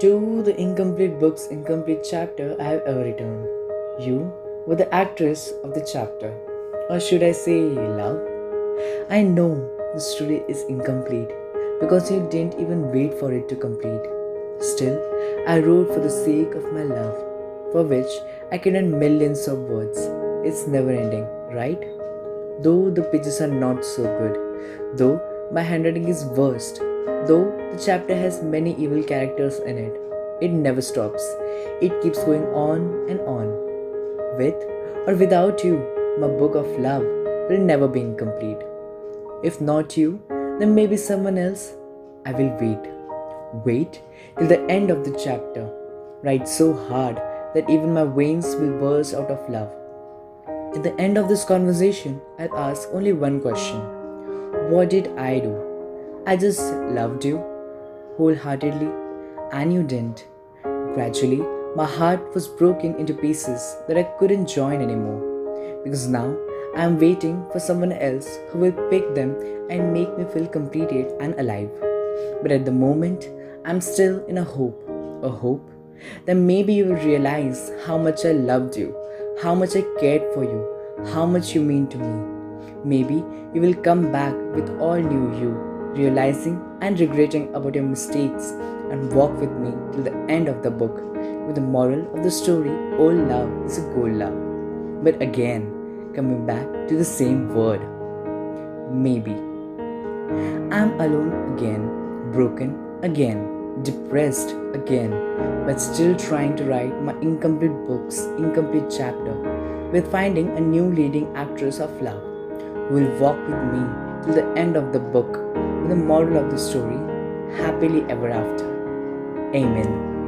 to the incomplete book's incomplete chapter I have ever written. You were the actress of the chapter, or should I say, love? I know the story is incomplete because you didn't even wait for it to complete. Still, I wrote for the sake of my love, for which I can add millions of words. It's never ending, right? Though the pages are not so good, though my handwriting is worst, though the chapter has many evil characters in it, it never stops. It keeps going on and on. With or without you, my book of love will never be incomplete. If not you, then maybe someone else. I will wait. Wait till the end of the chapter. Write so hard that even my veins will burst out of love. At the end of this conversation, I'll ask only one question What did I do? I just loved you wholeheartedly, and you didn't. Gradually, my heart was broken into pieces that I couldn't join anymore. Because now I am waiting for someone else who will pick them and make me feel completed and alive. But at the moment, I'm still in a hope, a hope that maybe you will realize how much I loved you, how much I cared for you, how much you mean to me. Maybe you will come back with all new you, realizing and regretting about your mistakes, and walk with me till the end of the book with the moral of the story all love is a gold love. But again, coming back to the same word maybe. I'm alone again broken again, depressed again, but still trying to write my incomplete book's incomplete chapter with finding a new leading actress of love who will walk with me till the end of the book the moral of the story happily ever after. Amen.